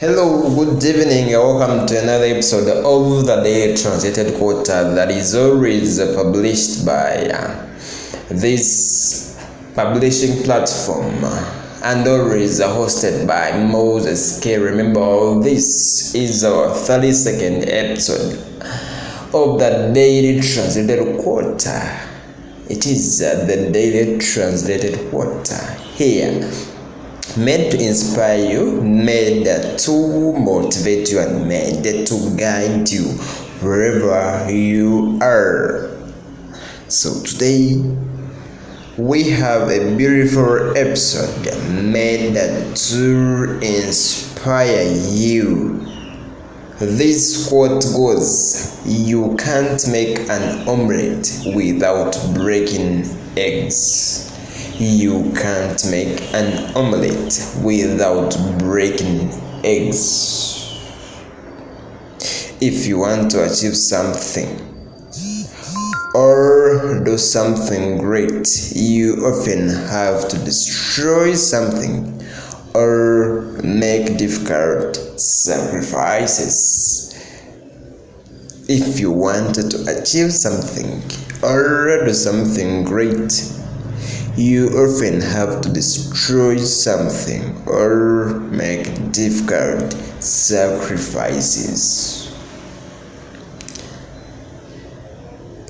Hello, good evening, and welcome to another episode of the Daily Translated Quarter that is always published by uh, this publishing platform and always hosted by Moses K. Remember, this is our 32nd episode of the Daily Translated Quarter. It is uh, the Daily Translated Quarter here made to inspire you, made to motivate you, and made to guide you wherever you are. So today we have a beautiful episode made to inspire you. This quote goes You can't make an omelette without breaking eggs you can't make an omelette without breaking eggs. If you want to achieve something or do something great, you often have to destroy something or make difficult sacrifices. If you want to achieve something or do something great, you often have to destroy something or make difficult sacrifices.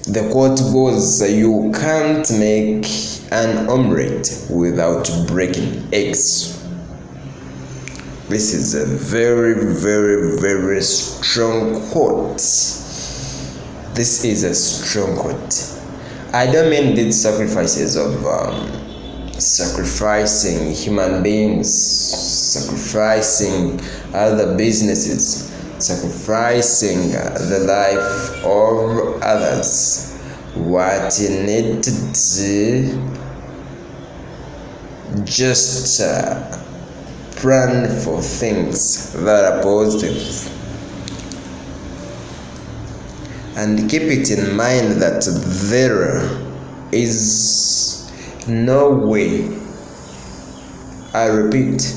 The quote goes You can't make an omelette without breaking eggs. This is a very, very, very strong quote. This is a strong quote. I don't mean these sacrifices of um, sacrificing human beings, sacrificing other businesses, sacrificing the life of others. What you need to do, just uh, plan for things that are positive and keep it in mind that there is no way, I repeat,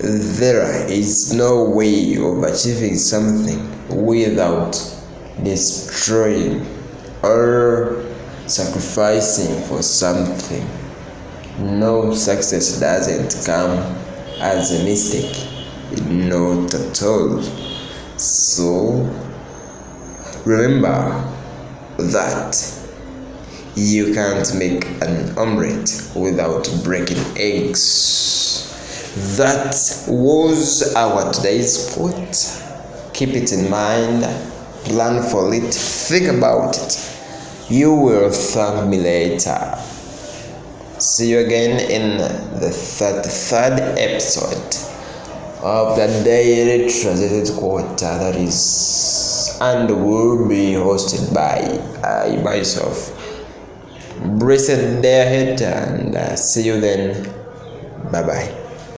there is no way of achieving something without destroying or sacrificing for something. No success doesn't come as a mistake, not at all. So, Remember that you can't make an omelette without breaking eggs. That was our today's quote. Keep it in mind, plan for it, think about it. You will thank me later. See you again in the 33rd episode of the daily Transited quarter that is and will be hosted by I myself. Blessed day ahead and uh, see you then. Bye bye.